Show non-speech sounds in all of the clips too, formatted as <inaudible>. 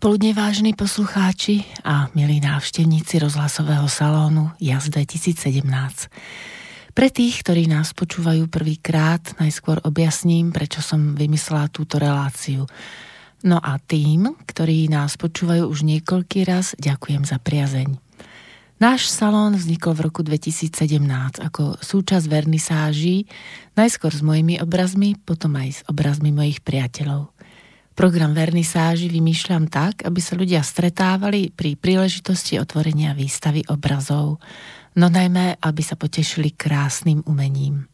predpoludne, vážni poslucháči a milí návštevníci rozhlasového salónu JAS 2017. Pre tých, ktorí nás počúvajú prvýkrát, najskôr objasním, prečo som vymyslela túto reláciu. No a tým, ktorí nás počúvajú už niekoľký raz, ďakujem za priazeň. Náš salón vznikol v roku 2017 ako súčasť vernisáží, najskôr s mojimi obrazmi, potom aj s obrazmi mojich priateľov. Program vernisáži vymýšľam tak, aby sa ľudia stretávali pri príležitosti otvorenia výstavy obrazov, no najmä, aby sa potešili krásnym umením.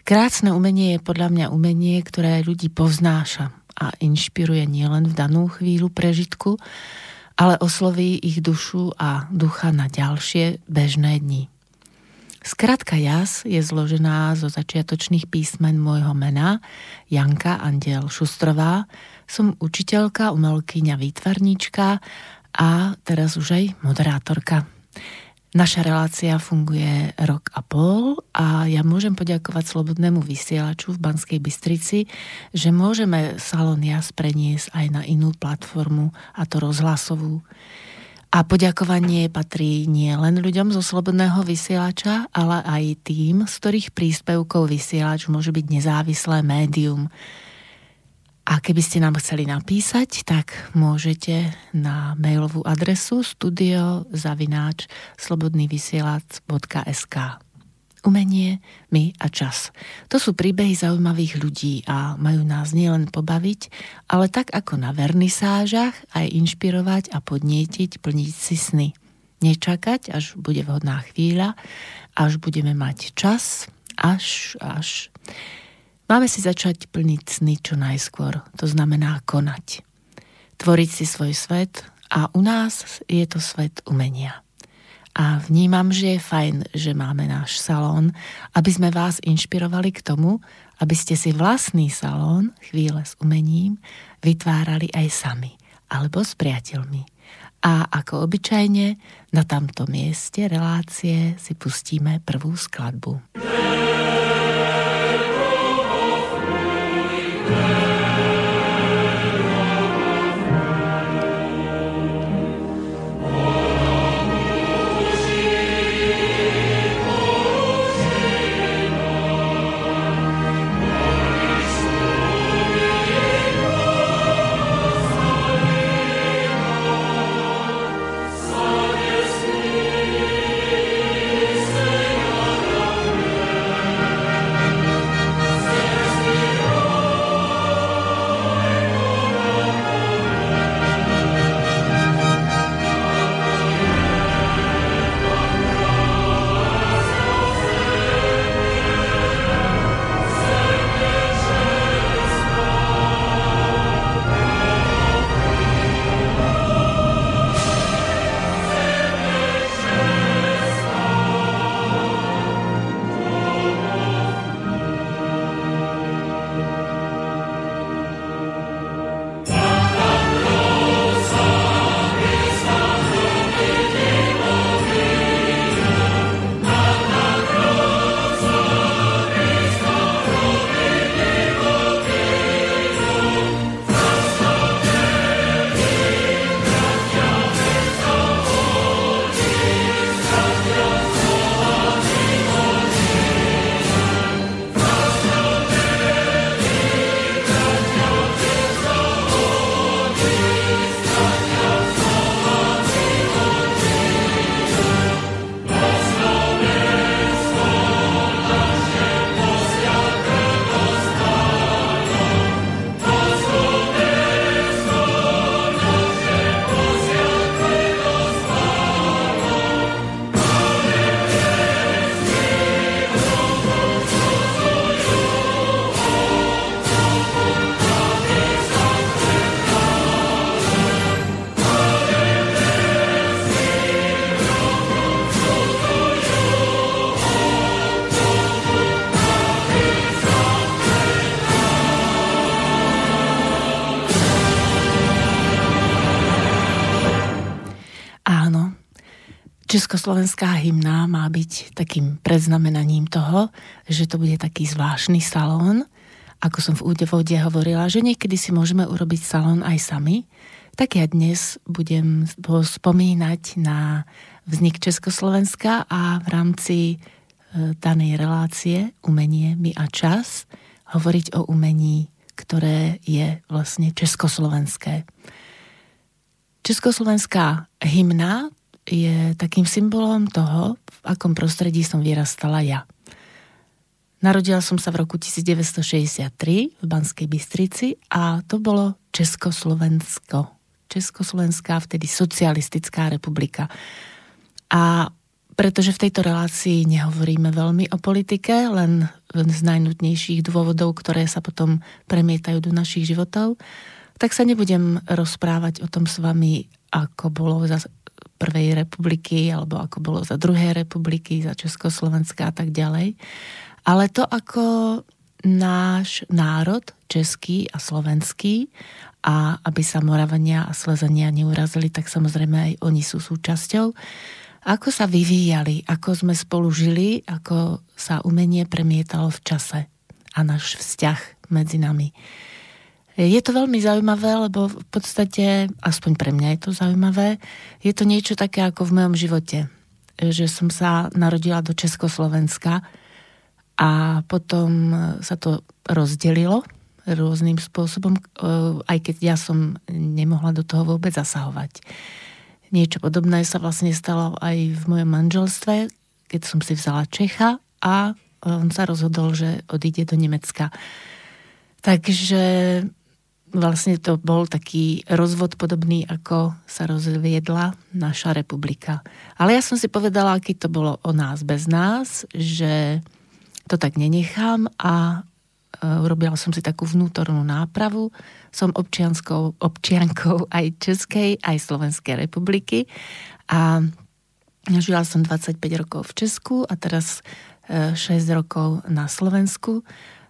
Krásne umenie je podľa mňa umenie, ktoré ľudí povznáša a inšpiruje nielen v danú chvíľu prežitku, ale osloví ich dušu a ducha na ďalšie bežné dni. Skratka JAS je zložená zo začiatočných písmen môjho mena Janka Andiel Šustrová, som učiteľka, umelkyňa, výtvarníčka a teraz už aj moderátorka. Naša relácia funguje rok a pol a ja môžem poďakovať Slobodnému vysielaču v Banskej Bystrici, že môžeme Salon Jas preniesť aj na inú platformu, a to rozhlasovú. A poďakovanie patrí nie len ľuďom zo Slobodného vysielača, ale aj tým, z ktorých príspevkov vysielač môže byť nezávislé médium. A keby ste nám chceli napísať, tak môžete na mailovú adresu studiozavináč slobodnývysielac.sk Umenie, my a čas. To sú príbehy zaujímavých ľudí a majú nás nielen pobaviť, ale tak ako na vernisážach aj inšpirovať a podnietiť, plniť si sny. Nečakať, až bude vhodná chvíľa, až budeme mať čas, až, až. Máme si začať plniť sny čo najskôr, to znamená konať. Tvoriť si svoj svet a u nás je to svet umenia. A vnímam, že je fajn, že máme náš salón, aby sme vás inšpirovali k tomu, aby ste si vlastný salón, chvíle s umením, vytvárali aj sami, alebo s priateľmi. A ako obyčajne, na tamto mieste relácie si pustíme prvú skladbu. Yeah. Československá hymna má byť takým predznamenaním toho, že to bude taký zvláštny salón, ako som v úvode hovorila, že niekedy si môžeme urobiť salón aj sami, tak ja dnes budem spomínať na vznik Československa a v rámci e, danej relácie Umenie, my a čas hovoriť o umení, ktoré je vlastne československé. Československá hymna je takým symbolom toho, v akom prostredí som vyrastala ja. Narodila som sa v roku 1963 v Banskej Bystrici a to bolo Československo. Československá, vtedy socialistická republika. A pretože v tejto relácii nehovoríme veľmi o politike, len z najnutnejších dôvodov, ktoré sa potom premietajú do našich životov, tak sa nebudem rozprávať o tom s vami, ako bolo za prvej republiky, alebo ako bolo za druhej republiky, za Československa a tak ďalej. Ale to, ako náš národ, český a slovenský, a aby sa Moravania a Slezania neurazili, tak samozrejme aj oni sú súčasťou. Ako sa vyvíjali, ako sme spolu žili, ako sa umenie premietalo v čase a náš vzťah medzi nami. Je to veľmi zaujímavé, lebo v podstate, aspoň pre mňa je to zaujímavé, je to niečo také ako v mojom živote. Že som sa narodila do Československa a potom sa to rozdelilo rôznym spôsobom, e, aj keď ja som nemohla do toho vôbec zasahovať. Niečo podobné sa vlastne stalo aj v mojom manželstve, keď som si vzala Čecha a on sa rozhodol, že odíde do Nemecka. Takže vlastne to bol taký rozvod podobný, ako sa rozviedla naša republika. Ale ja som si povedala, aký to bolo o nás bez nás, že to tak nenechám a Eh, urobila som si takú vnútornú nápravu. Som občianskou, občiankou aj Českej, aj Slovenskej republiky a žila som 25 rokov v Česku a teraz 6 eh, rokov na Slovensku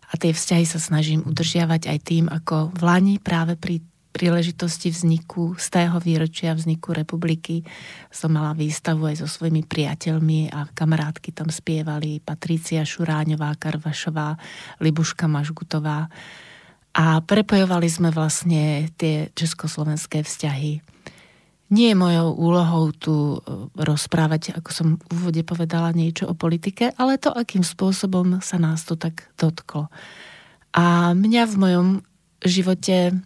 a tie vzťahy sa snažím udržiavať aj tým, ako v Lani práve pri príležitosti vzniku, z tého výročia vzniku republiky som mala výstavu aj so svojimi priateľmi a kamarátky tam spievali Patricia Šuráňová, Karvašová, Libuška Mažgutová a prepojovali sme vlastne tie československé vzťahy. Nie je mojou úlohou tu e, rozprávať, ako som v úvode povedala, niečo o politike, ale to, akým spôsobom sa nás to tak dotklo. A mňa v mojom živote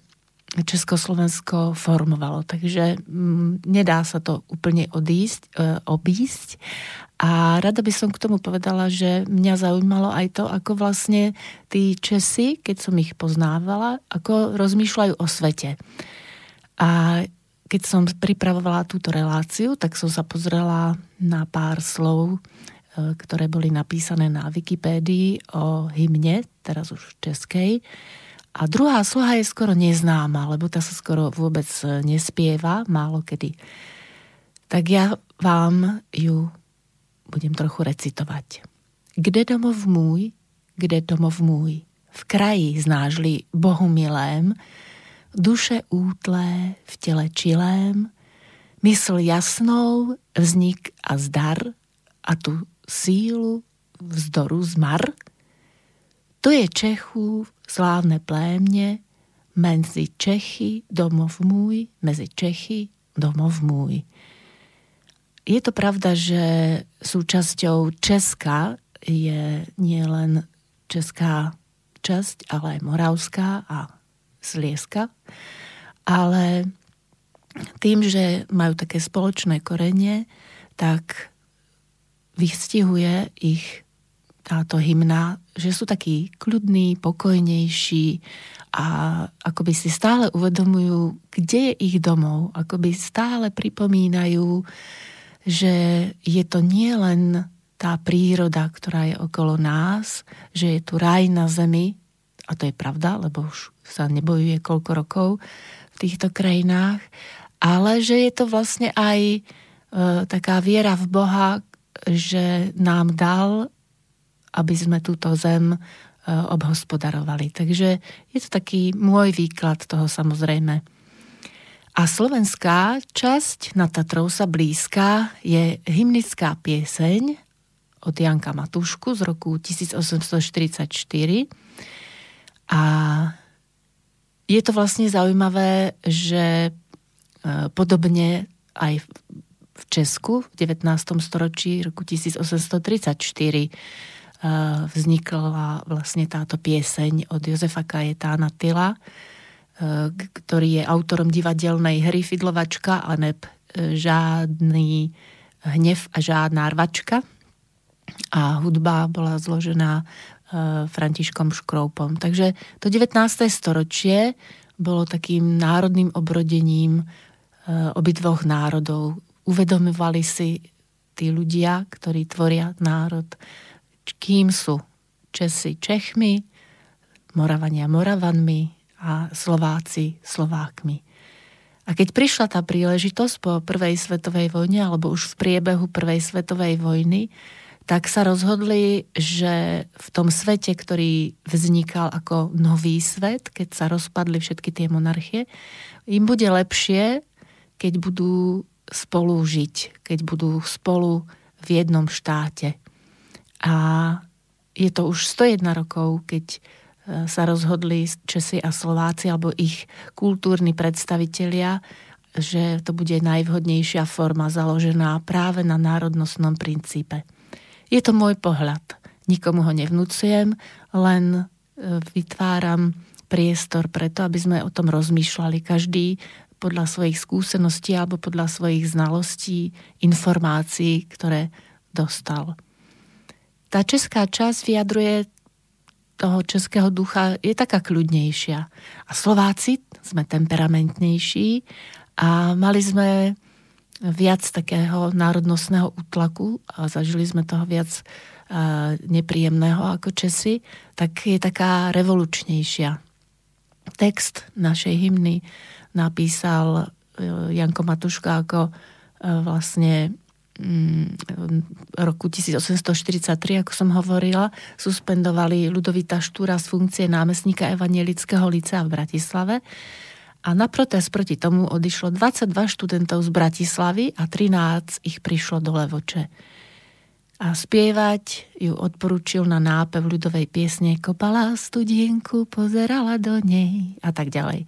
Československo formovalo. Takže m, mm, nedá sa to úplne odísť, e, obísť. A rada by som k tomu povedala, že mňa zaujímalo aj to, ako vlastne tí Česi, keď som ich poznávala, ako rozmýšľajú o svete. A keď som pripravovala túto reláciu, tak som sa pozrela na pár slov, e, ktoré boli napísané na Wikipédii o hymne, teraz už českej, a druhá sloha je skoro neznáma, lebo tá sa skoro vôbec e, nespieva, málo kedy. Tak ja vám ju budem trochu recitovať. Kde domov môj, kde domov môj, v kraji znážli Bohu milém, duše útlé v tele čilém, mysl jasnou, vznik a zdar a tu sílu vzdoru zmar. To je Čechů slávne plémne, medzi Čechy domov môj, medzi Čechy domov môj. Je to pravda, že súčasťou Česka je nielen česká časť, ale aj moravská a slieska. Ale tým, že majú také spoločné korenie, tak vystihuje ich táto hymna, že sú takí kľudní, pokojnejší a akoby si stále uvedomujú, kde je ich domov, akoby stále pripomínajú, že je to nie len tá príroda, ktorá je okolo nás, že je tu raj na zemi, a to je pravda, lebo už sa nebojuje koľko rokov v týchto krajinách, ale že je to vlastne aj e, taká viera v Boha, že nám dal aby sme túto zem e, obhospodarovali. Takže je to taký môj výklad toho samozrejme. A slovenská časť na Tatrou sa blízka je hymnická pieseň od Janka Matušku z roku 1844. A je to vlastne zaujímavé, že podobne aj v Česku v 19. storočí roku 1834 vznikla vlastne táto pieseň od Jozefa Kajetána Tyla, ktorý je autorom divadelnej hry Fidlovačka a neb žiadny hnev a žádná rvačka. A hudba bola zložená Františkom Škroupom. Takže to 19. storočie bolo takým národným obrodením obidvoch národov. Uvedomovali si tí ľudia, ktorí tvoria národ, kým sú Česi Čechmi, Moravania Moravanmi a Slováci Slovákmi. A keď prišla tá príležitosť po prvej svetovej vojne, alebo už v priebehu prvej svetovej vojny, tak sa rozhodli, že v tom svete, ktorý vznikal ako nový svet, keď sa rozpadli všetky tie monarchie, im bude lepšie, keď budú spolu žiť, keď budú spolu v jednom štáte. A je to už 101 rokov, keď e, sa rozhodli Česi a Slováci alebo ich kultúrni predstavitelia, že to bude najvhodnejšia forma založená práve na národnostnom princípe. Je to môj pohľad. Nikomu ho nevnúcujem, len e, vytváram priestor preto, aby sme o tom rozmýšľali. Každý podľa svojich skúseností alebo podľa svojich znalostí, informácií, ktoré dostal tá česká časť vyjadruje toho českého ducha, je taká kľudnejšia. A Slováci sme temperamentnejší a mali sme viac takého národnostného útlaku a zažili sme toho viac nepríjemného ako Česi, tak je taká revolučnejšia. Text našej hymny napísal e, Janko Matuška ako e, vlastne Mm, roku 1843, ako som hovorila, suspendovali Ludovita Štúra z funkcie námestníka Evangelického licea v Bratislave a na protest proti tomu odišlo 22 študentov z Bratislavy a 13 ich prišlo do Levoče. A spievať ju odporúčil na nápev ľudovej piesne Kopala studienku, pozerala do nej a tak ďalej.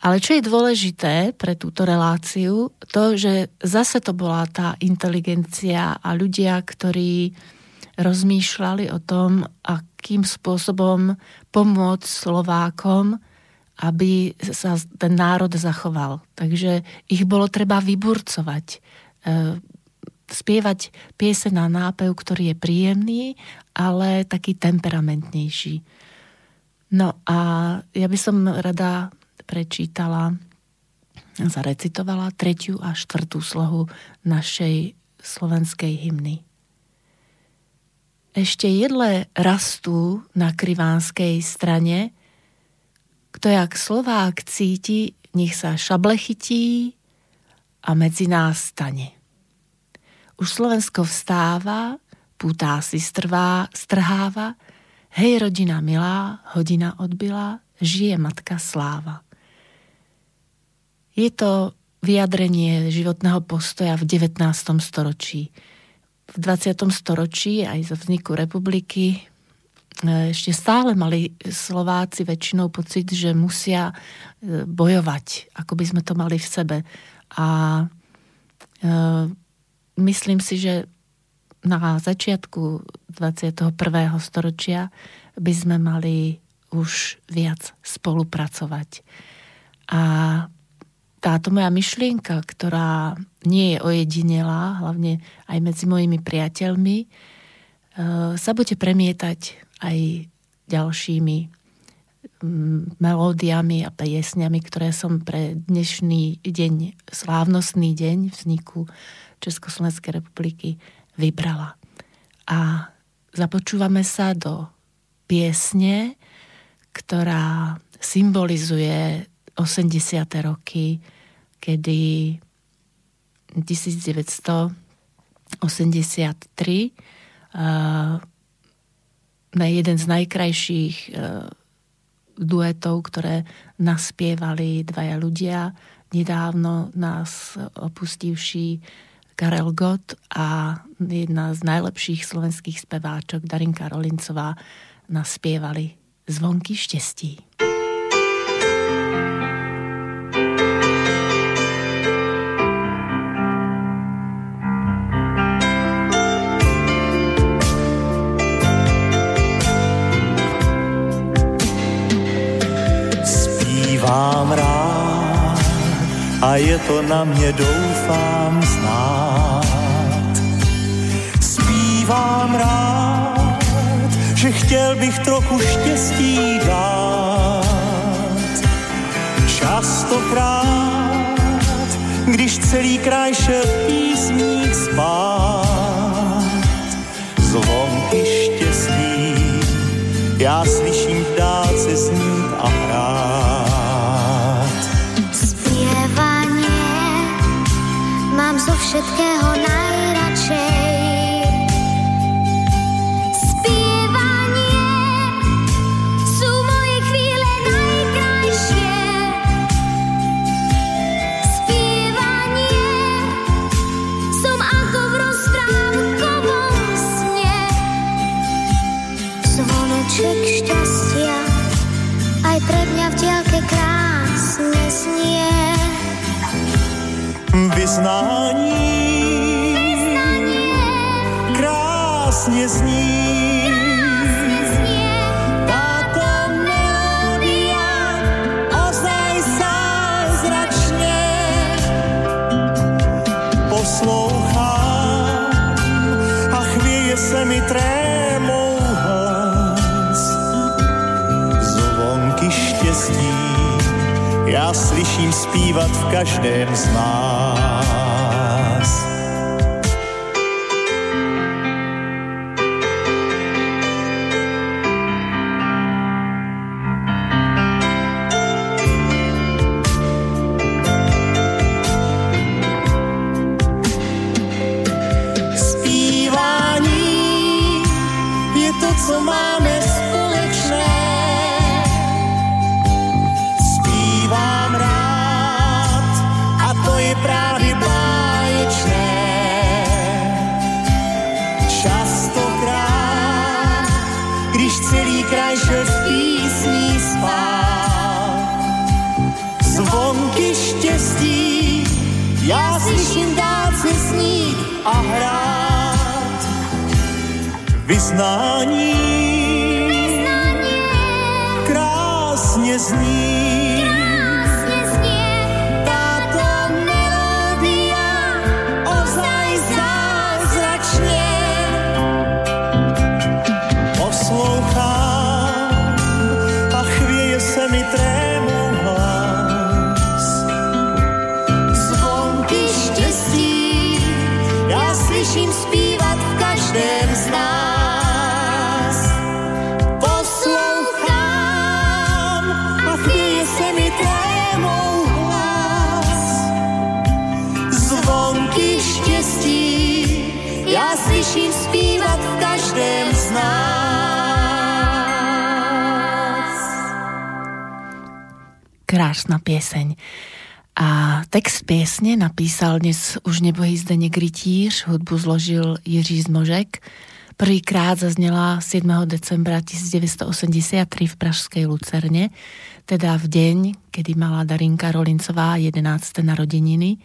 Ale čo je dôležité pre túto reláciu, to, že zase to bola tá inteligencia a ľudia, ktorí rozmýšľali o tom, akým spôsobom pomôcť Slovákom, aby sa ten národ zachoval. Takže ich bolo treba vyburcovať, e, spievať piese na nápev, ktorý je príjemný, ale taký temperamentnejší. No a ja by som rada prečítala, zarecitovala tretiu a štvrtú slohu našej slovenskej hymny. Ešte jedle rastú na krivánskej strane, kto jak Slovák cíti, nech sa šable chytí a medzi nás stane. Už Slovensko vstáva, pútá si strvá, strháva, hej rodina milá, hodina odbyla, žije matka sláva. Je to vyjadrenie životného postoja v 19. storočí. V 20. storočí aj za vzniku republiky ešte stále mali Slováci väčšinou pocit, že musia e, bojovať, ako by sme to mali v sebe. A e, myslím si, že na začiatku 21. storočia by sme mali už viac spolupracovať. A táto moja myšlienka, ktorá nie je ojedinelá, hlavne aj medzi mojimi priateľmi, e, sa bude premietať aj ďalšími melódiami a piesňami, ktoré som pre dnešný deň, slávnostný deň vzniku Československej republiky vybrala. A započúvame sa do piesne, ktorá symbolizuje 80. roky, kedy 1983 na jeden z najkrajších duetov, ktoré naspievali dvaja ľudia, nedávno nás opustivší Karel Gott a jedna z najlepších slovenských speváčok Darinka Rolincová naspievali Zvonky štestí. Je to na mě doufám znát. Zpívám rád, že chtěl bych trochu štěstí dát. Častokrát, když celý kraj šel písních spát, všetkého najradšej. Každém z nás. Krásna pieseň. A text piesne napísal dnes už nebohý Zdeněk Rytíř, hudbu zložil Jiří Zmožek. Prvýkrát zaznela 7. decembra 1983 v Pražskej Lucerne, teda v deň, kedy mala Darinka Rolincová 11. narodeniny.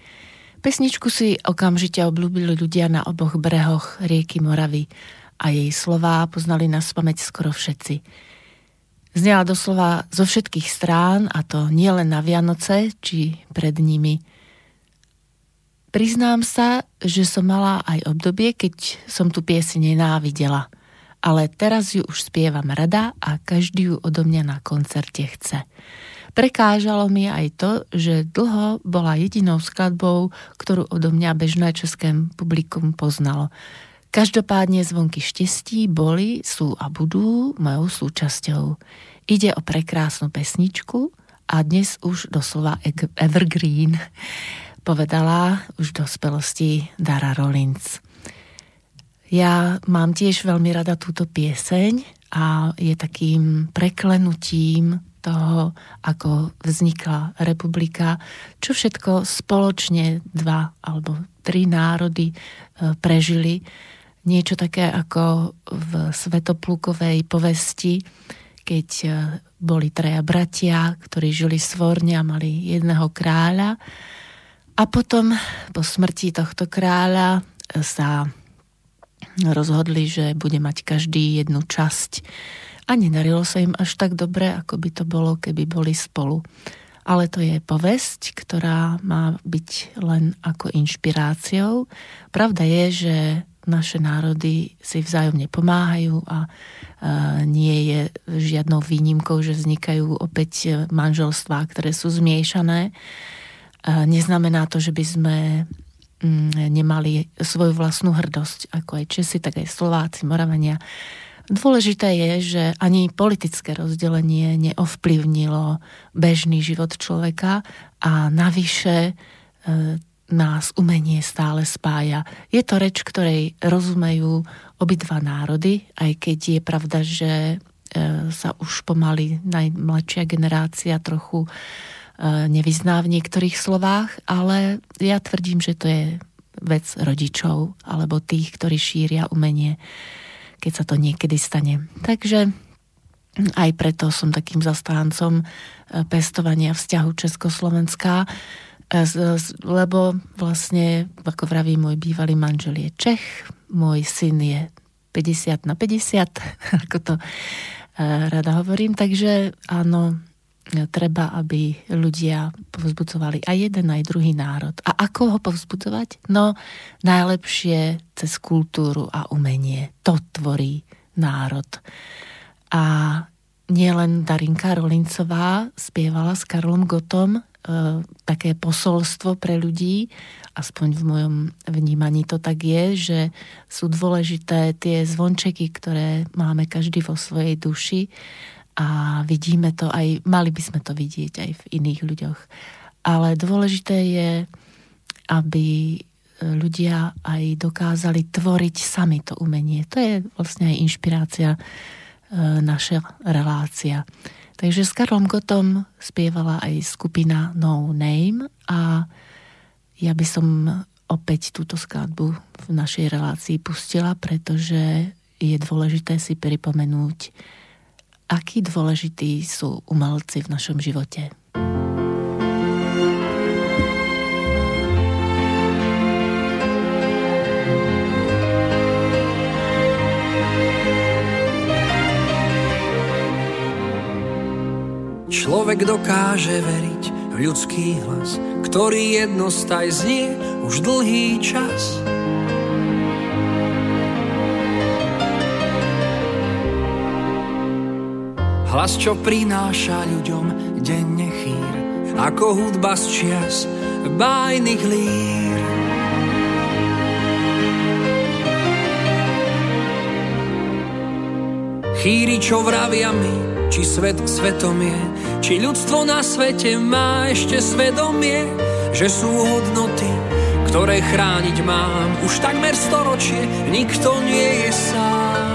Pesničku si okamžite obľúbili ľudia na oboch brehoch rieky Moravy a jej slová poznali na spameť skoro všetci. Znela doslova zo všetkých strán a to nielen na Vianoce či pred nimi. Priznám sa, že som mala aj obdobie, keď som tu piesi nenávidela, ale teraz ju už spievam rada a každý ju odo mňa na koncerte chce. Prekážalo mi aj to, že dlho bola jedinou skladbou, ktorú odo mňa bežné české publikum poznalo. Každopádne zvonky štestí boli, sú a budú mojou súčasťou. Ide o prekrásnu pesničku a dnes už doslova evergreen, <laughs> povedala už do dospelosti Dara Rollins. Ja mám tiež veľmi rada túto pieseň a je takým preklenutím toho, ako vznikla republika, čo všetko spoločne dva alebo tri národy e, prežili. Niečo také ako v Svetoplukovej povesti, keď e, boli traja bratia, ktorí žili svorne a mali jedného kráľa. A potom po smrti tohto kráľa e, sa rozhodli, že bude mať každý jednu časť a nedarilo sa im až tak dobre, ako by to bolo, keby boli spolu. ale to je povesť, ktorá má byť len ako inšpiráciou. Pravda je, že naše národy si vzájomne pomáhajú a nie je žiadnou výnimkou, že vznikajú opäť manželstvá, ktoré sú zmiešané. Neznamená to, že by sme mm, nemali svoju vlastnú hrdosť, ako aj Česi, tak aj Slováci, Moravania. Dôležité je, že ani politické rozdelenie neovplyvnilo bežný život človeka a navyše e, nás umenie stále spája. Je to reč, ktorej rozumejú obidva národy, aj keď je pravda, že e, sa už pomaly najmladšia generácia trochu e, nevyzná v niektorých slovách, ale ja tvrdím, že to je vec rodičov alebo tých, ktorí šíria umenie keď sa to niekedy stane. Takže aj preto som takým zastáncom e, pestovania vzťahu Československá, lebo vlastne, ako vraví môj bývalý manžel je Čech, môj syn je 50 na 50, <laughs> ako to e, rada hovorím, takže áno, treba, aby ľudia povzbudzovali aj jeden, aj druhý národ. A ako ho povzbudzovať? No, najlepšie cez kultúru a umenie. To tvorí národ. A nielen Darinka Rolincová spievala s Karlom Gotom e, také posolstvo pre ľudí, aspoň v mojom vnímaní to tak je, že sú dôležité tie zvončeky, ktoré máme každý vo svojej duši a vidíme to aj, mali by sme to vidieť aj v iných ľuďoch. Ale dôležité je, aby ľudia aj dokázali tvoriť sami to umenie. To je vlastne aj inšpirácia naša relácia. Takže s Karlom Gotom spievala aj skupina No Name a ja by som opäť túto skladbu v našej relácii pustila, pretože je dôležité si pripomenúť, akí dôležití sú umelci v našom živote. Človek dokáže veriť v ľudský hlas, ktorý jednostaj znie už dlhý čas. Hlas, čo prináša ľuďom denne chýr, ako hudba z čias bájnych lír. Chýri, čo vravia mi, či svet svetom je, či ľudstvo na svete má ešte svedomie, že sú hodnoty, ktoré chrániť mám. Už takmer storočie nikto nie je sám.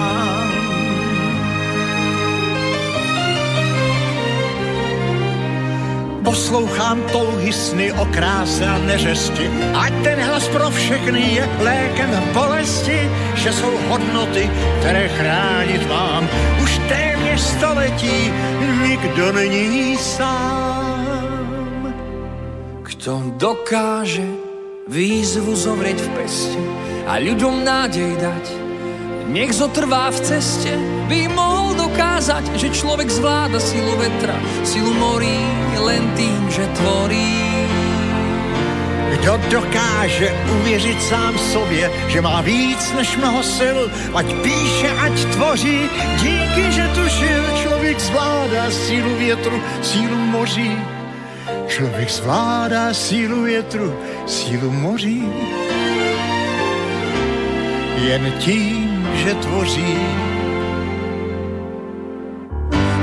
Poslouchám touhy sny o kráse a neřesti, ať ten hlas pro všechny je lékem bolesti, že jsou hodnoty, které chránit vám už téměř století nikdo není sám. Kto dokáže výzvu zovrieť v peste a ľuďom nádej dať, nech zotrvá v ceste, by mohol dokázať, že človek zvláda silu vetra, silu morí len tým, že tvorí. Kdo dokáže uvěřit sám sobě, že má víc než mnoho sil, ať píše, ať tvoří, díky, že tušil, člověk zvládá sílu větru, sílu moří. Člověk zvládá sílu větru, sílu moří. Jen tím, že tvoří.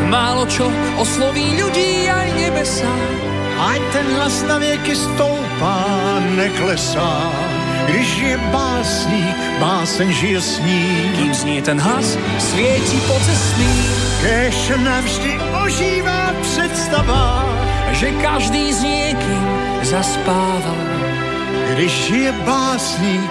Málo čo osloví ľudí aj nebesa. Ať ten hlas na věky stoupá, neklesá, když je básník báseň žije s ním. Kým znie ten hlas, svieti po cestný. Kež navždy ožívá představa, že každý s niekým zaspáva. Když žije básník,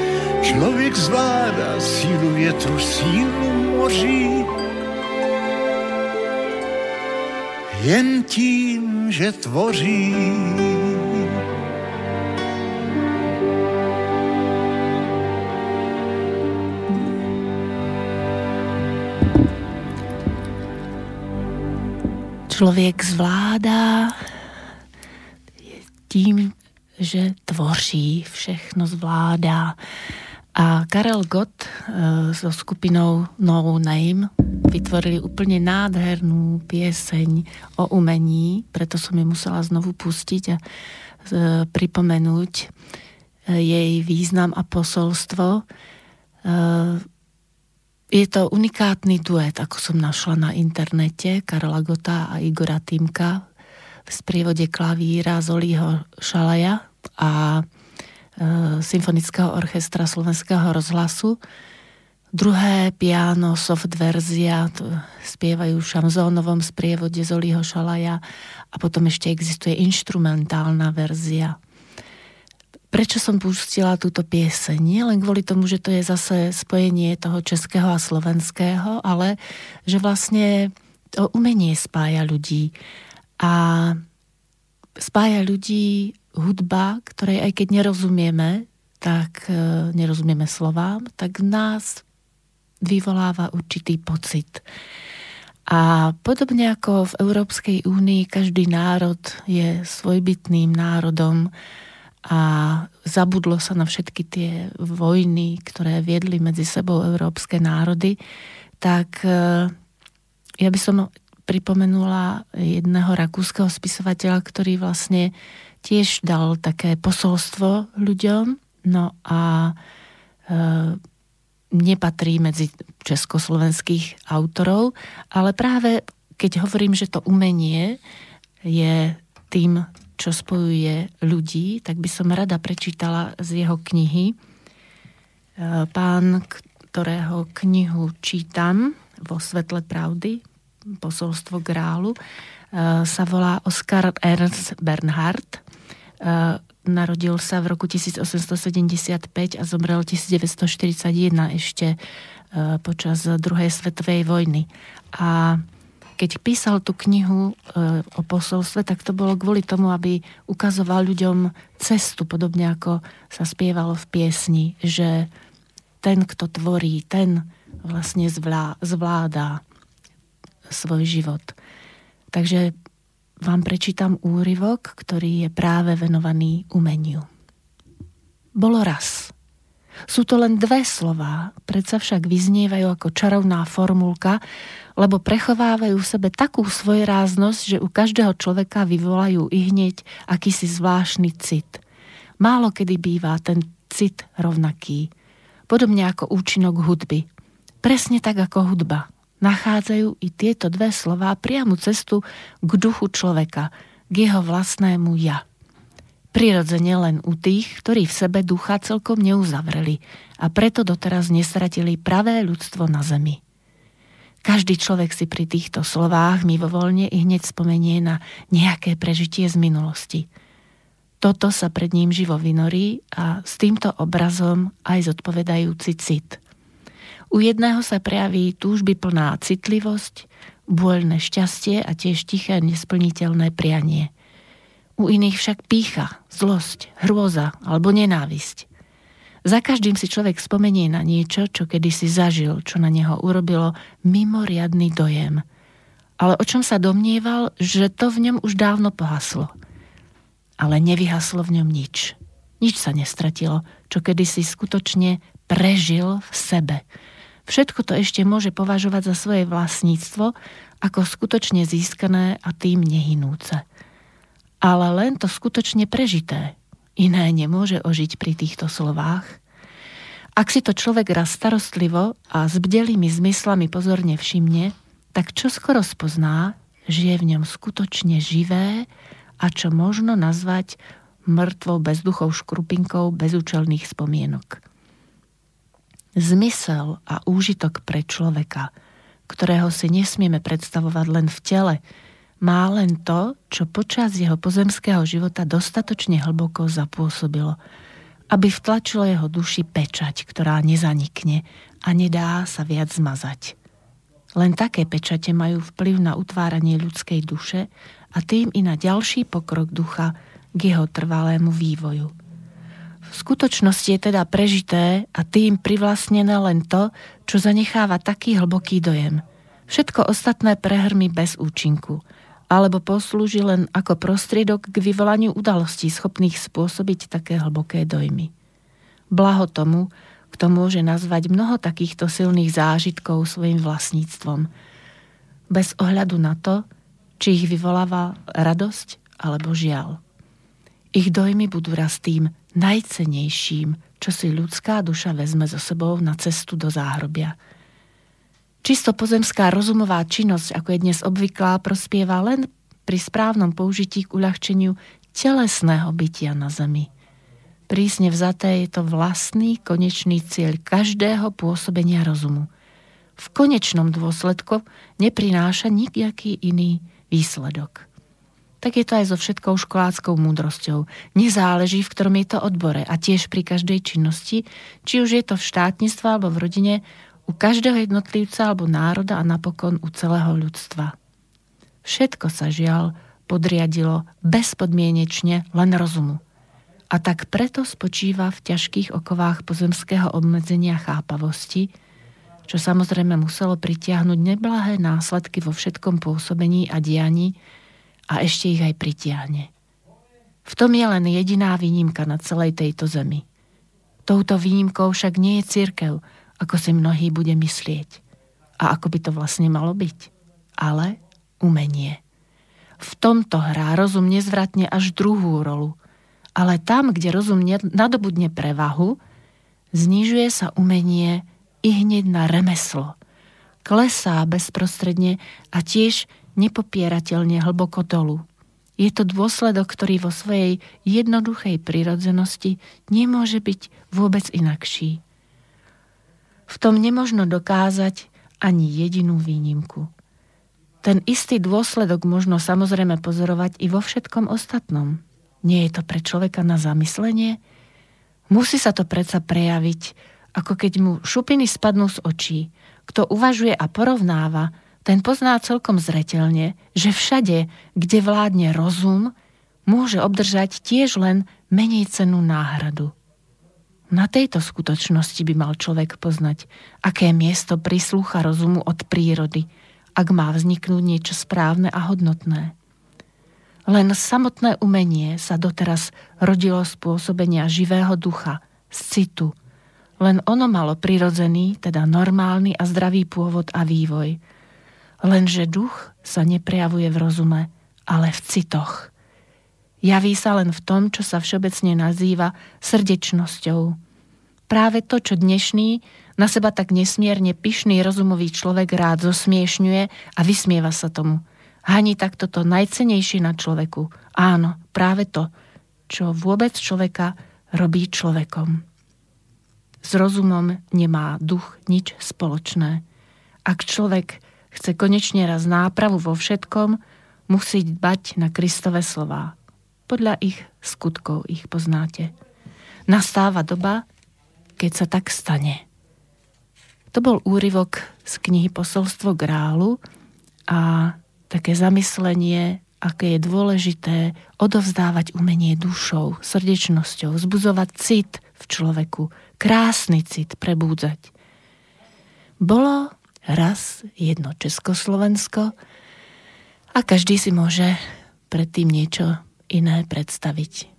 Člověk zvládá sílu větru, sílu moří. Jen tím, že tvoří. člověk zvládá tím, že tvoří, všechno zvládá. A Karel Gott e, so skupinou No Name vytvorili úplne nádhernú pieseň o umení, preto som ju musela znovu pustiť a pripomenúť e, jej význam a posolstvo. Je to unikátny duet, ako som našla na internete, Karla Gota a Igora Týmka v sprievode klavíra Zolího Šalaja a Symfonického orchestra Slovenského rozhlasu. Druhé piano, soft verzia, spievajú v šanzónovom sprievode Zolího Šalaja a potom ešte existuje instrumentálna verzia prečo som pustila túto pieseň. Nie len kvôli tomu, že to je zase spojenie toho českého a slovenského, ale že vlastne to umenie spája ľudí. A spája ľudí hudba, ktorej aj keď nerozumieme, tak e, nerozumieme slovám, tak nás vyvoláva určitý pocit. A podobne ako v Európskej únii každý národ je svojbytným národom, a zabudlo sa na všetky tie vojny, ktoré viedli medzi sebou európske národy, tak e, ja by som pripomenula jedného rakúskeho spisovateľa, ktorý vlastne tiež dal také posolstvo ľuďom, no a e, nepatrí medzi československých autorov, ale práve keď hovorím, že to umenie je tým čo spojuje ľudí, tak by som rada prečítala z jeho knihy. E, pán, ktorého knihu čítam vo Svetle pravdy, posolstvo Grálu, e, sa volá Oskar Ernst Bernhard. E, narodil sa v roku 1875 a zomrel 1941 ešte počas druhej svetovej vojny. A keď písal tú knihu e, o posolstve, tak to bolo kvôli tomu, aby ukazoval ľuďom cestu, podobne ako sa spievalo v piesni, že ten, kto tvorí, ten vlastne zvlá, zvládá svoj život. Takže vám prečítam úryvok, ktorý je práve venovaný umeniu. Bolo raz. Sú to len dve slová, predsa však vyznievajú ako čarovná formulka, lebo prechovávajú v sebe takú svojráznosť, že u každého človeka vyvolajú i hneď akýsi zvláštny cit. Málo kedy býva ten cit rovnaký. Podobne ako účinok hudby. Presne tak ako hudba. Nachádzajú i tieto dve slová priamu cestu k duchu človeka, k jeho vlastnému ja. Prirodzene len u tých, ktorí v sebe ducha celkom neuzavreli a preto doteraz nesratili pravé ľudstvo na zemi. Každý človek si pri týchto slovách mivovoľne i hneď spomenie na nejaké prežitie z minulosti. Toto sa pred ním živo vynorí a s týmto obrazom aj zodpovedajúci cit. U jedného sa prejaví túžby plná citlivosť, bôľne šťastie a tiež tiché nesplniteľné prianie. U iných však pícha, zlosť, hrôza alebo nenávisť. Za každým si človek spomenie na niečo, čo kedysi zažil, čo na neho urobilo mimoriadný dojem. Ale o čom sa domnieval, že to v ňom už dávno pohaslo. Ale nevyhaslo v ňom nič. Nič sa nestratilo, čo kedysi skutočne prežil v sebe. Všetko to ešte môže považovať za svoje vlastníctvo, ako skutočne získané a tým nehynúce. Ale len to skutočne prežité. Iné nemôže ožiť pri týchto slovách. Ak si to človek raz starostlivo a s bdelými zmyslami pozorne všimne, tak čo skoro spozná, že je v ňom skutočne živé a čo možno nazvať mŕtvou bezduchou škrupinkou bezúčelných spomienok. Zmysel a úžitok pre človeka, ktorého si nesmieme predstavovať len v tele, má len to, čo počas jeho pozemského života dostatočne hlboko zapôsobilo, aby vtlačilo jeho duši pečať, ktorá nezanikne a nedá sa viac zmazať. Len také pečate majú vplyv na utváranie ľudskej duše a tým i na ďalší pokrok ducha k jeho trvalému vývoju. V skutočnosti je teda prežité a tým privlastnené len to, čo zanecháva taký hlboký dojem. Všetko ostatné prehrmi bez účinku, alebo poslúži len ako prostriedok k vyvolaniu udalostí schopných spôsobiť také hlboké dojmy. Blaho tomu, kto môže nazvať mnoho takýchto silných zážitkov svojim vlastníctvom, bez ohľadu na to, či ich vyvoláva radosť alebo žiaľ. Ich dojmy budú raz tým najcenejším, čo si ľudská duša vezme so sebou na cestu do záhrobia. Čisto pozemská rozumová činnosť, ako je dnes obvyklá, prospieva len pri správnom použití k uľahčeniu telesného bytia na zemi – Prísne vzaté je to vlastný konečný cieľ každého pôsobenia rozumu. V konečnom dôsledku neprináša nikaký iný výsledok. Tak je to aj so všetkou školáckou múdrosťou. Nezáleží, v ktorom je to odbore a tiež pri každej činnosti, či už je to v štátnictve alebo v rodine, u každého jednotlivca alebo národa a napokon u celého ľudstva. Všetko sa žiaľ podriadilo bezpodmienečne len rozumu – a tak preto spočíva v ťažkých okovách pozemského obmedzenia chápavosti, čo samozrejme muselo pritiahnuť neblahé následky vo všetkom pôsobení a dianí a ešte ich aj pritiahne. V tom je len jediná výnimka na celej tejto zemi. Touto výnimkou však nie je církev, ako si mnohí bude myslieť. A ako by to vlastne malo byť. Ale umenie. V tomto hrá rozum nezvratne až druhú rolu – ale tam, kde rozum nadobudne prevahu, znižuje sa umenie i hneď na remeslo. Klesá bezprostredne a tiež nepopierateľne hlboko dolu. Je to dôsledok, ktorý vo svojej jednoduchej prirodzenosti nemôže byť vôbec inakší. V tom nemožno dokázať ani jedinú výnimku. Ten istý dôsledok možno samozrejme pozorovať i vo všetkom ostatnom. Nie je to pre človeka na zamyslenie? Musí sa to predsa prejaviť, ako keď mu šupiny spadnú z očí. Kto uvažuje a porovnáva, ten pozná celkom zretelne, že všade, kde vládne rozum, môže obdržať tiež len menej cenú náhradu. Na tejto skutočnosti by mal človek poznať, aké miesto prislúcha rozumu od prírody, ak má vzniknúť niečo správne a hodnotné. Len samotné umenie sa doteraz rodilo z pôsobenia živého ducha, z citu. Len ono malo prirodzený, teda normálny a zdravý pôvod a vývoj. Lenže duch sa neprejavuje v rozume, ale v citoch. Javí sa len v tom, čo sa všeobecne nazýva srdečnosťou. Práve to, čo dnešný, na seba tak nesmierne pyšný rozumový človek rád zosmiešňuje a vysmieva sa tomu – Hani takto to najcenejšie na človeku. Áno, práve to, čo vôbec človeka robí človekom. S rozumom nemá duch nič spoločné. Ak človek chce konečne raz nápravu vo všetkom, musí dbať na Kristové slová. Podľa ich skutkov ich poznáte. Nastáva doba, keď sa tak stane. To bol úryvok z knihy Posolstvo grálu a také zamyslenie, aké je dôležité odovzdávať umenie dušou, srdečnosťou, vzbuzovať cit v človeku, krásny cit prebúdzať. Bolo raz jedno Československo a každý si môže predtým niečo iné predstaviť.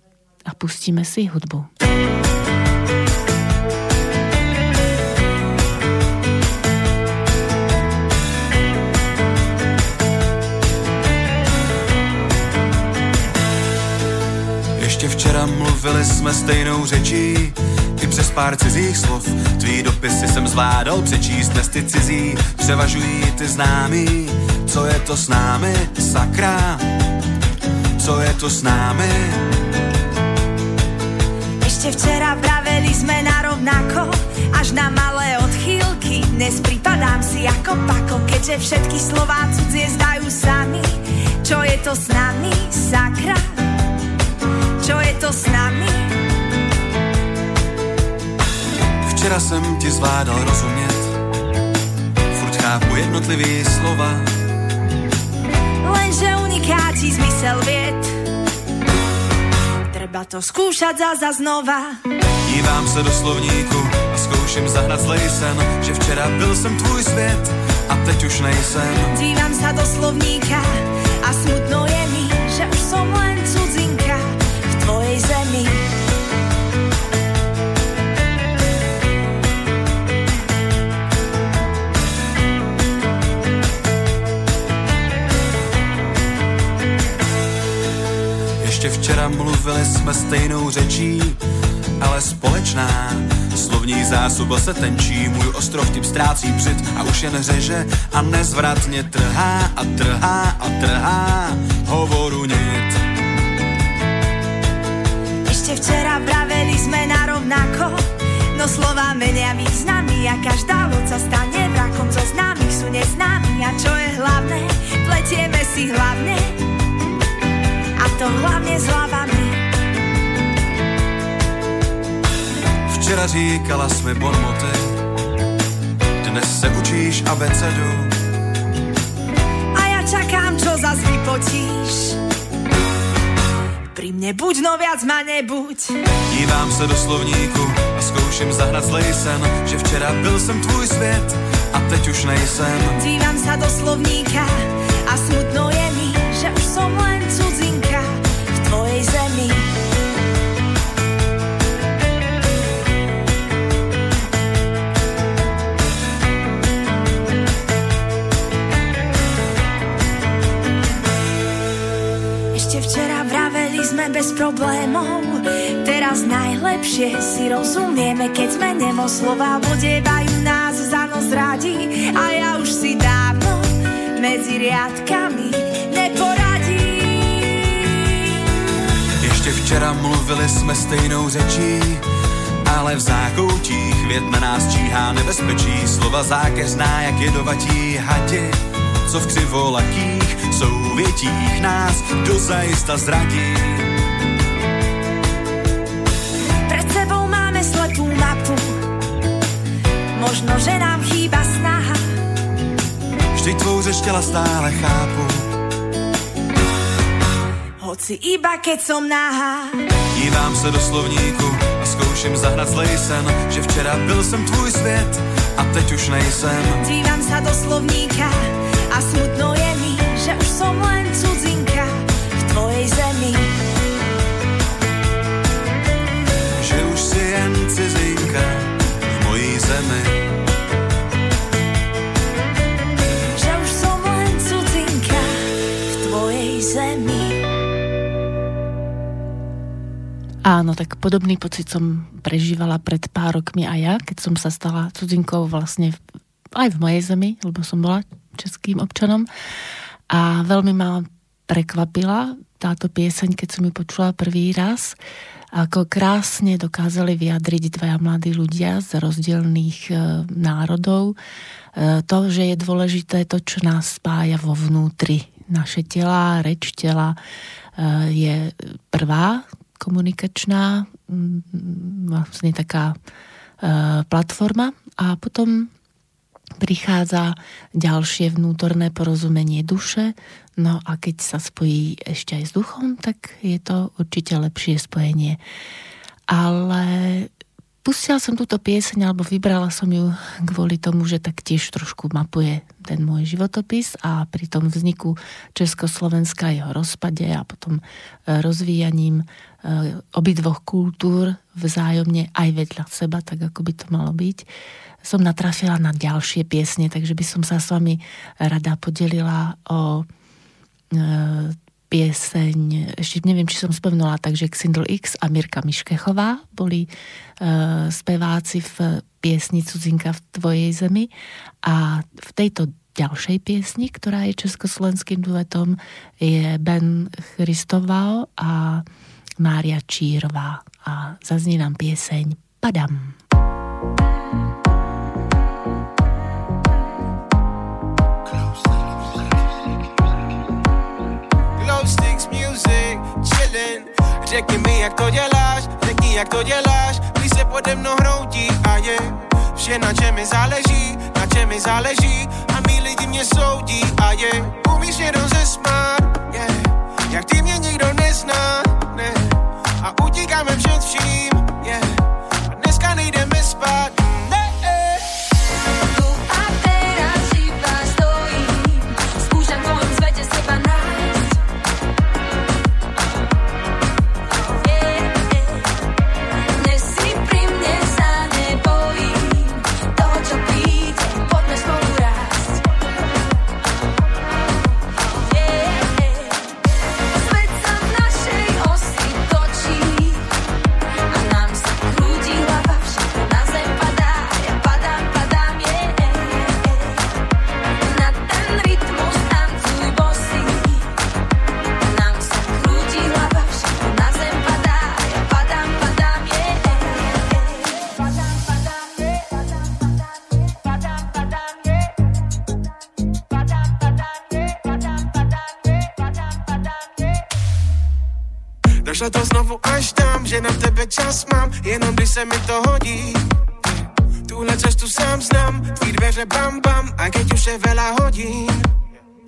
A pustíme si hudbu. Ještě včera mluvili jsme stejnou řečí přes pár cizích slov. Tvý dopisy jsem zvládal přečíst, dnes ty cizí převažují ty známý. Co je to s námi, sakra? Co je to s námi? Ešte včera vraveli sme na rovnako, až na malé odchýlky. Dnes pripadám si ako pako, keďže všetky slová cudzie zdajú sami. Čo je to s nami, sakra? Čo je to s nami? Včera jsem ti zvládal rozumět, furt chápu jednotlivý slova. Lenže uniká ti zmysel vied. Treba to skúšať za, za znova. Dívám se do slovníku a zkouším zahnat zlej sen, že včera byl jsem tvůj svět a teď už nejsem. Dívam sa do slovníka a smutno je mi, že už som len cudzinka Ještě včera mluvili jsme stejnou řečí, ale společná. Slovní zásoba se tenčí, můj ostrov tip ztrácí břit a už jen řeže a nezvratně trhá a trhá a trhá hovoru nit. Ešte včera vraveli na rovnako, no slova menia významy a každá loď sa stane vrakom zo známych sú neznámi a čo je hlavné, pletieme si hlavne to hlavne s hlavami. Včera říkala jsme bonmoty, dnes se učíš abecedu. A ja čakám, čo zas vypotíš. Pri mne buď, no viac ma nebuď. Dívám se do slovníku a zkouším zahnat zlej sen, že včera byl jsem tvůj svět a teď už nejsem. Dívam sa do slovníka a smutno je mi, že už som len cudzinka bez problémov, teraz najlepšie si rozumieme, keď sme nemo slova vodievajú nás za nos radi a ja už si dávno medzi riadkami neporadím. Ještě včera mluvili jsme stejnou řečí, ale v zákoutích věd na nás číhá nebezpečí. Slova zákeřná jak jedovatí hadi, co v křivolakých souvětích nás dozajista zradí. Mapu, možno, že nám chýba snaha. Vždyť tvou řeč těla stále chápu, Hoci iba keď som nahá, dívám se do slovníku a zkouším zahnat zlej sen, že včera byl jsem tvůj svět a teď už nejsem. dívam sa do slovníka a smutno je mi, že už som len cudzinka zemi. Že už som len cudzinka v tvojej zemi. Áno, tak podobný pocit som prežívala pred pár rokmi aj ja, keď som sa stala cudzinkou vlastne v- aj v mojej zemi, lebo som bola českým občanom. A veľmi ma prekvapila táto pieseň, keď som ju počula prvý raz, ako krásne dokázali vyjadriť dvaja mladí ľudia z rozdielných e, národov. E, to, že je dôležité to, čo nás spája vo vnútri. Naše tela, reč tela e, je prvá komunikačná vlastne taká platforma a potom prichádza ďalšie vnútorné porozumenie duše, no a keď sa spojí ešte aj s duchom, tak je to určite lepšie spojenie. Ale pustila som túto pieseň, alebo vybrala som ju kvôli tomu, že tak tiež trošku mapuje ten môj životopis a pri tom vzniku Československa, jeho rozpade a potom e, rozvíjaním e, obidvoch kultúr vzájomne aj vedľa seba, tak ako by to malo byť, som natrafila na ďalšie piesne, takže by som sa s vami rada podelila o pieseň, ešte neviem, či som spomenula, takže Xindl X a Mirka Miškechová boli uh, speváci v piesni Cudzinka v tvojej zemi a v tejto ďalšej piesni, ktorá je československým duetom, je Ben Christovao a Mária Čírová a zaznie nám pieseň Padam. Řekni mi, jak to děláš, řekni, jak to děláš, když se pode mnou hroutí a je vše, na čem mi záleží, na čem mi záleží a mý lidi mě soudí a je umíš mě rozesmát, yeah. jak ty mě nikdo nezná, ne, a utíkáme před vším, yeah. a dneska nejdeme spát, že na tebe čas mám, jenom když se mi to hodí. Tuhle cestu sám znám, tvý dveře bam bam, a keď už je veľa hodín.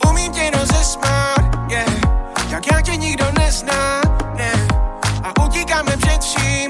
Umím tě rozesmát, yeah, jak já tě nikdo nezná, ne. A utíkáme před vším,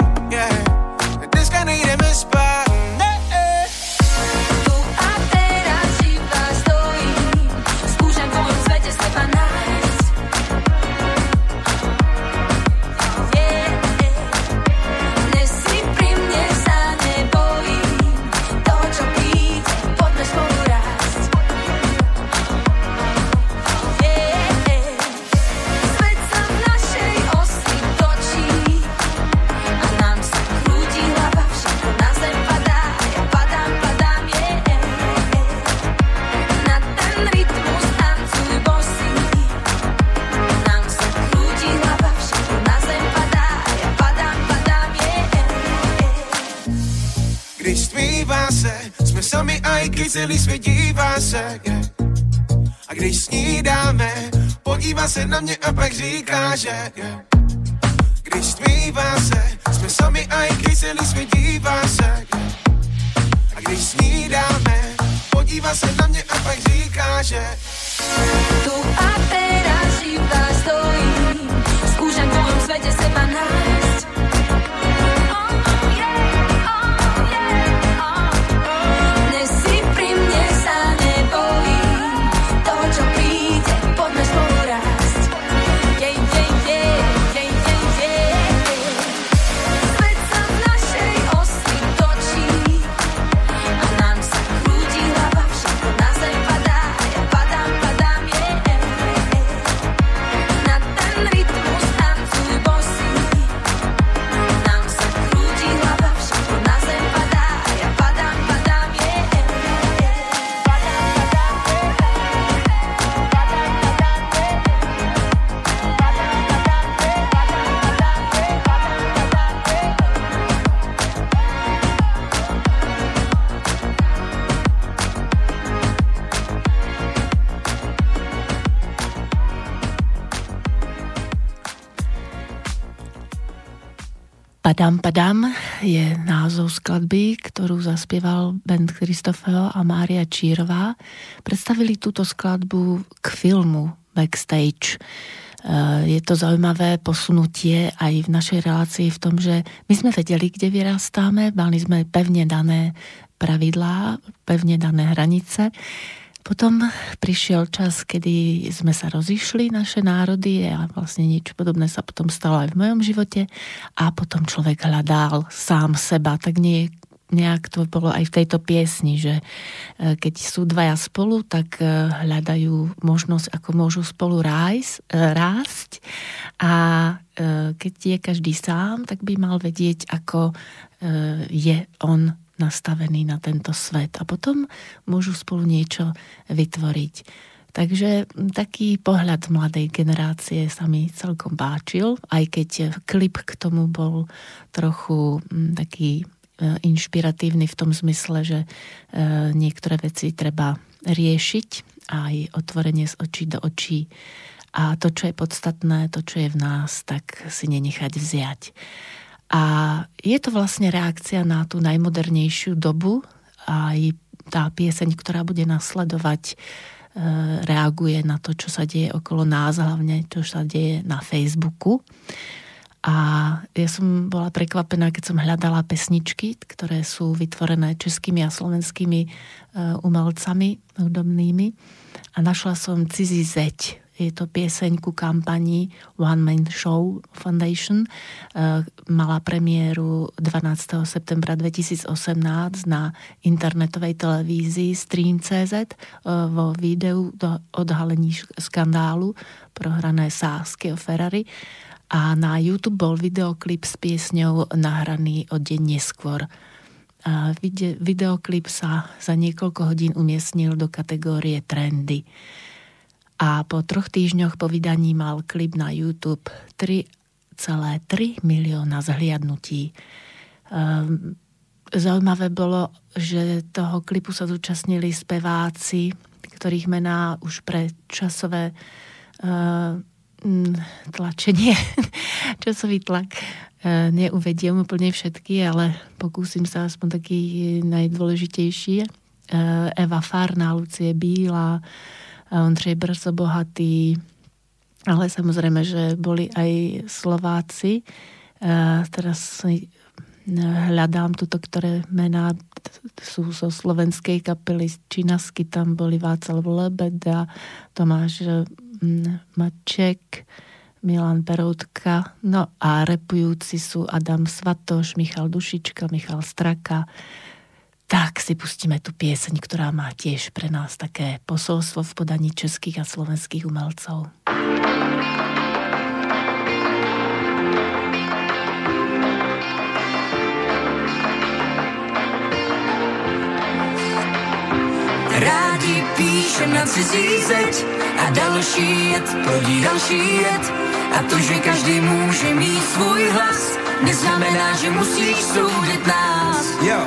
na mě a pak říká, že yeah. Padam Padam je názov skladby, ktorú zaspieval Ben Christofeo a Mária Čírová. Predstavili túto skladbu k filmu Backstage. Eh, je to zaujímavé posunutie aj v našej relácii v tom, že my sme vedeli, kde vyrastáme, mali sme pevne dané pravidlá, pevne dané hranice potom prišiel čas, kedy sme sa rozišli, naše národy a vlastne nič podobné sa potom stalo aj v mojom živote. A potom človek hľadal sám seba, tak nie nejak to bolo aj v tejto piesni, že e, keď sú dvaja spolu, tak e, hľadajú možnosť, ako môžu spolu rájsť, e, rásť. A keď je každý sám, tak by mal vedieť, ako je on nastavený na tento svet a potom môžu spolu niečo vytvoriť. Takže taký pohľad mladej generácie sa mi celkom páčil, aj keď klip k tomu bol trochu taký E, inšpiratívny v tom zmysle, že e, niektoré veci treba riešiť aj otvorenie z očí do očí a to, čo je podstatné, to, čo je v nás, tak si nenechať vziať. A je to vlastne reakcia na tú najmodernejšiu dobu a aj tá pieseň, ktorá bude nasledovať, e, reaguje na to, čo sa deje okolo nás, hlavne čo sa deje na Facebooku. A ja som bola prekvapená, keď som hľadala pesničky, ktoré sú vytvorené českými a slovenskými e, umelcami hudobnými. A našla som Cizí zeď. Je to pieseň ku kampani One Man Show Foundation. E, mala premiéru 12. septembra 2018 na internetovej televízii Stream.cz e, vo videu do odhalení skandálu prohrané Sásky o Ferrari a na YouTube bol videoklip s piesňou nahraný o deň neskôr. A videoklip sa za niekoľko hodín umiestnil do kategórie trendy. A po troch týždňoch po vydaní mal klip na YouTube 3,3 milióna zhliadnutí. Ehm, zaujímavé bolo, že toho klipu sa zúčastnili speváci, ktorých mená už pre časové ehm, tlačenie, <laughs> časový tlak. E, neuvediem úplne všetky, ale pokúsim sa aspoň taký najdôležitejší. E, Eva Farná, Lucie Bíla, Ondřej Brzo Bohatý, ale samozrejme, že boli aj Slováci. E, teraz hľadám tuto, ktoré mená sú zo slovenskej kapely Činasky, tam boli Václav Lebeda, Tomáš Maček, Milan Peroutka, no a repujúci sú Adam Svatoš, Michal Dušička, Michal Straka. Tak si pustíme tú pieseň, ktorá má tiež pre nás také posolstvo v podaní českých a slovenských umelcov. Rádi píšem na cizí zeď a další jet plodí další jet. A to, že každý může mít svůj hlas, neznamená, že musíš soudit nás. Jo,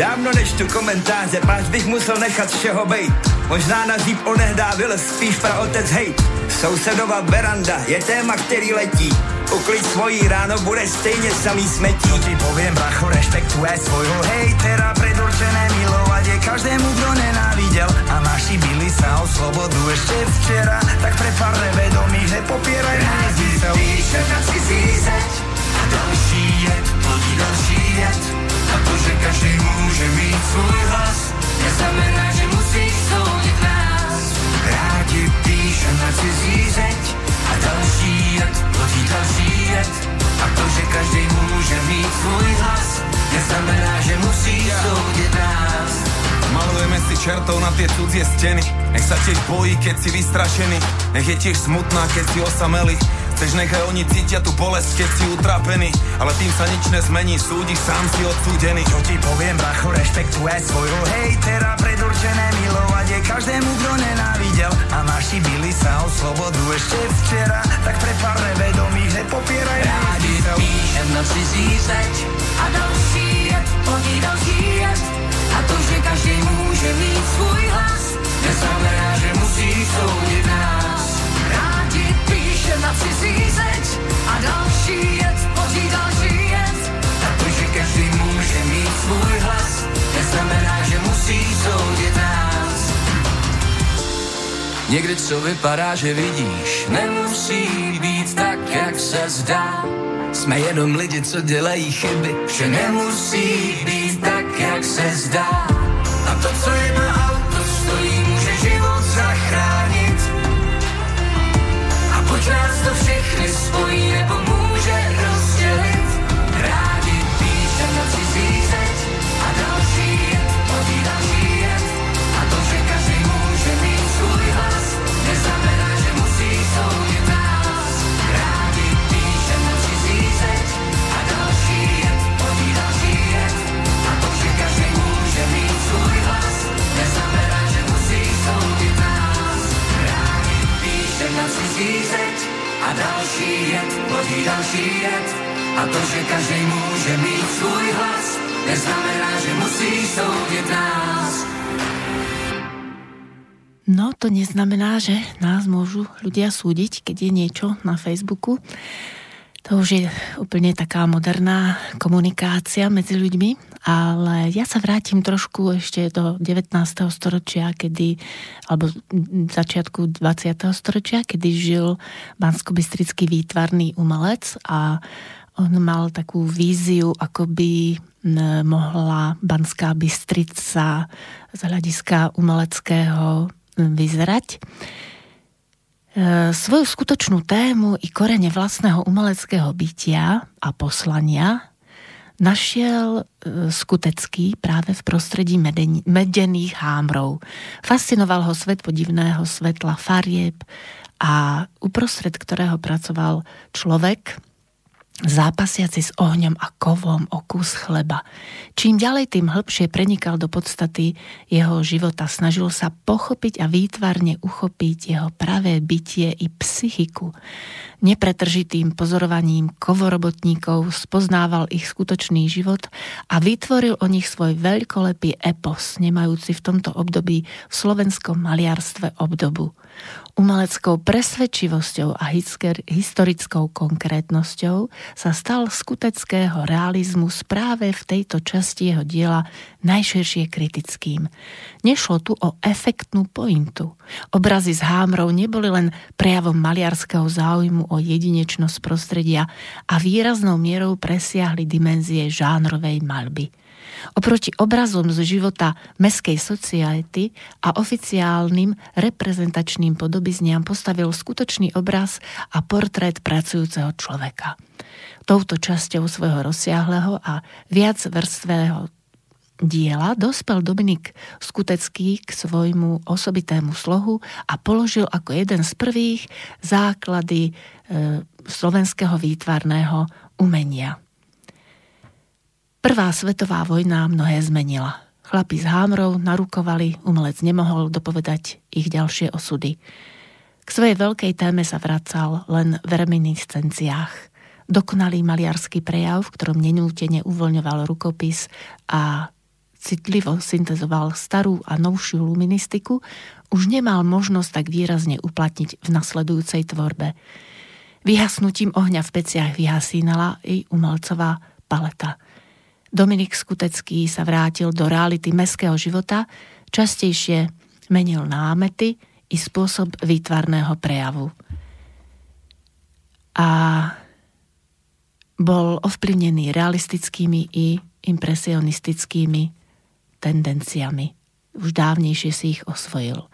dávno než tu komentáře, páč bych musel nechat všeho bejt. Možná na zíp onehdá vylez, spíš pra otec hejt. Sousedova veranda je téma, který letí. Uklid svojí ráno, bude stejně samý smetí. Co ti poviem, bracho, rešpektuje svojho hejtera, predurčené milovať je každému, kdo nenávidel. A naši byli sa o slobodu ešte včera, tak pre pár nevedomých nepopieraj nezmysel. Píše na cizí zeď další jed, plodí další jed. A to, že každý môže mít svůj hlas, neznamená, že musíš soudit nás. Rádi píšem na cizí zeď a další jed, plodí další jed. A to, že každý môže mít svůj hlas, neznamená, že musíš soudit nás. Malujeme si čertov na tie cudzie steny Nech sa tiež bojí, keď si vystrašený Nech je tiež smutná, keď si osamelý Chceš nechaj oni cítia tú bolesť, keď si utrapený. Ale tým sa nič nezmení, súdiš sám si odsúdený Čo ti poviem, bracho, rešpektuje svojho hejtera Predurčené milovať je každému, kto nenávidel. A naši byli sa o slobodu ešte včera. Tak pre pár nevedomých nepopieraj Rádi píšem na cizí zeď A další jed, plodí další jed A to, že každý môže mít svůj hlas. Neznamená, že musí soudit nás A další plodí další jed A to, že každý môže mít svůj hlas Neznamená, že musí soudit nás Někdy co vypadá, že vidíš, nemusí být tak, jak se zdá. Jsme jenom lidi, co dělají chyby, že nemusí být tak, jak se zdá. A to, co je na auto ľudia súdiť, keď je niečo na Facebooku. To už je úplne taká moderná komunikácia medzi ľuďmi, ale ja sa vrátim trošku ešte do 19. storočia, kedy, alebo začiatku 20. storočia, kedy žil bansko výtvarný umelec a on mal takú víziu, ako by mohla Banská Bystrica z hľadiska umeleckého vyzerať. E, svoju skutočnú tému i korene vlastného umeleckého bytia a poslania našiel e, skutecký práve v prostredí medených hámrov. Fascinoval ho svet podivného svetla farieb a uprostred ktorého pracoval človek, zápasiaci s ohňom a kovom o kus chleba. Čím ďalej, tým hĺbšie prenikal do podstaty jeho života. Snažil sa pochopiť a výtvarne uchopiť jeho pravé bytie i psychiku. Nepretržitým pozorovaním kovorobotníkov spoznával ich skutočný život a vytvoril o nich svoj veľkolepý epos, nemajúci v tomto období v slovenskom maliarstve obdobu. Umeleckou presvedčivosťou a historickou konkrétnosťou sa stal skuteckého realizmu práve v tejto časti jeho diela najširšie kritickým. Nešlo tu o efektnú pointu. Obrazy z hámrov neboli len prejavom maliarského záujmu o jedinečnosť prostredia a výraznou mierou presiahli dimenzie žánrovej malby. Oproti obrazom z života meskej sociality a oficiálnym reprezentačným podobizniam postavil skutočný obraz a portrét pracujúceho človeka. Touto časťou svojho rozsiahleho a viac vrstvého diela dospel Dominik Skutecký k svojmu osobitému slohu a položil ako jeden z prvých základy e, slovenského výtvarného umenia. Prvá svetová vojna mnohé zmenila. Chlapi z hámrov narukovali, umelec nemohol dopovedať ich ďalšie osudy. K svojej veľkej téme sa vracal len v reminiscenciách. Dokonalý maliarský prejav, v ktorom nenútene uvoľňoval rukopis a citlivo syntezoval starú a novšiu luministiku, už nemal možnosť tak výrazne uplatniť v nasledujúcej tvorbe. Vyhasnutím ohňa v peciach vyhasínala i umelcová paleta – Dominik Skutecký sa vrátil do reality meského života, častejšie menil námety i spôsob výtvarného prejavu. A bol ovplyvnený realistickými i impresionistickými tendenciami. Už dávnejšie si ich osvojil –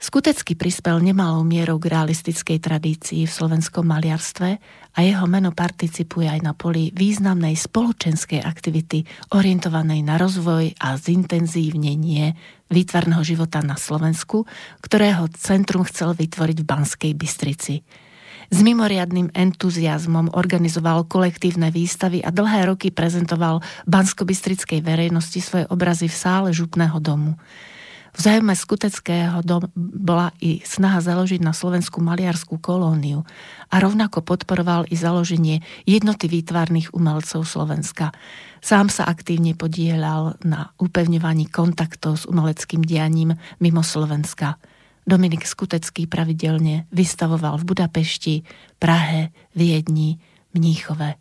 Skutecky prispel nemalou mierou k realistickej tradícii v slovenskom maliarstve a jeho meno participuje aj na poli významnej spoločenskej aktivity orientovanej na rozvoj a zintenzívnenie výtvarného života na Slovensku, ktorého centrum chcel vytvoriť v Banskej Bystrici. S mimoriadným entuziasmom organizoval kolektívne výstavy a dlhé roky prezentoval bansko-bystrickej verejnosti svoje obrazy v sále župného domu. V zájme skuteckého dom bola i snaha založiť na Slovensku maliarskú kolóniu a rovnako podporoval i založenie jednoty výtvarných umelcov Slovenska. Sám sa aktívne podielal na upevňovaní kontaktov s umeleckým dianím mimo Slovenska. Dominik Skutecký pravidelne vystavoval v Budapešti, Prahe, Viedni, Mníchove.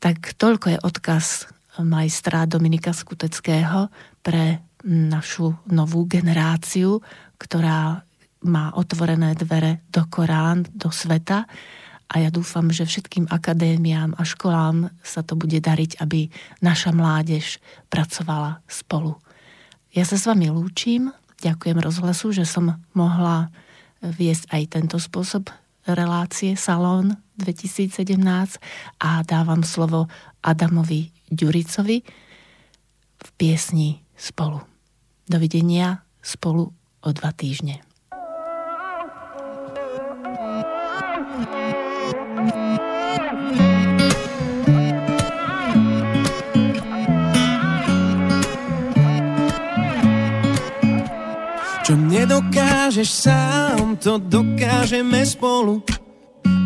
Tak toľko je odkaz majstra Dominika Skuteckého pre našu novú generáciu, ktorá má otvorené dvere do Korán, do sveta a ja dúfam, že všetkým akadémiám a školám sa to bude dariť, aby naša mládež pracovala spolu. Ja sa s vami lúčim, ďakujem rozhlasu, že som mohla viesť aj tento spôsob relácie Salón 2017 a dávam slovo Adamovi Ďuricovi v piesni Spolu. Dovidenia spolu o dva týždne. Čo nedokážeš sám, to dokážeme spolu.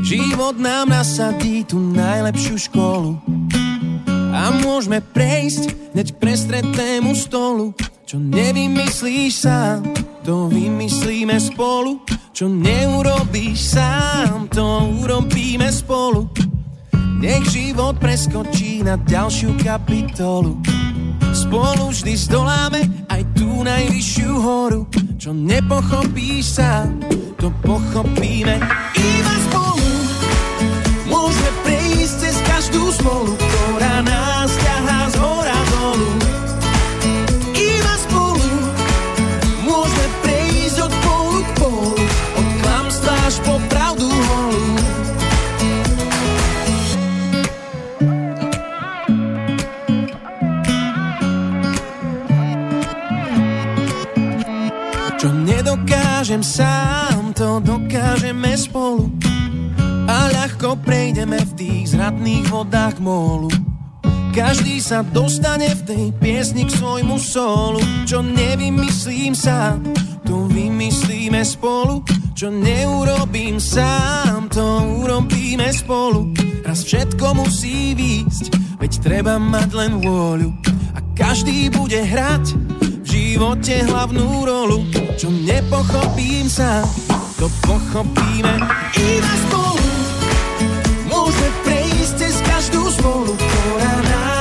Život nám nasadí tú najlepšiu školu A môžeme prejsť hneď k prestretému stolu Čo nevymyslíš sám, to vymyslíme spolu. Čo neurobíš sám, to urobíme spolu. Nech život preskočí na ďalšiu kapitolu. Spolu vždy zdoláme aj tú najvyššiu horu. Čo nepochopíš sám, to pochopíme Iba spolu. Môžeme prejsť cez každú smolu Ktorá nedokážem sám, to dokážeme spolu. A ľahko prejdeme v tých zradných vodách mólu každý sa dostane v tej piesni k svojmu solu. Čo nevymyslím sám, to vymyslíme spolu. Čo neurobím sám, to urobíme spolu. Raz všetko musí výjsť, veď treba mať len vôľu. A každý bude hrať živote hlavnú rolu Čo nepochopím sám, to pochopíme iba spolu. Môžeme prejsť cez každú smolu, ktorá nás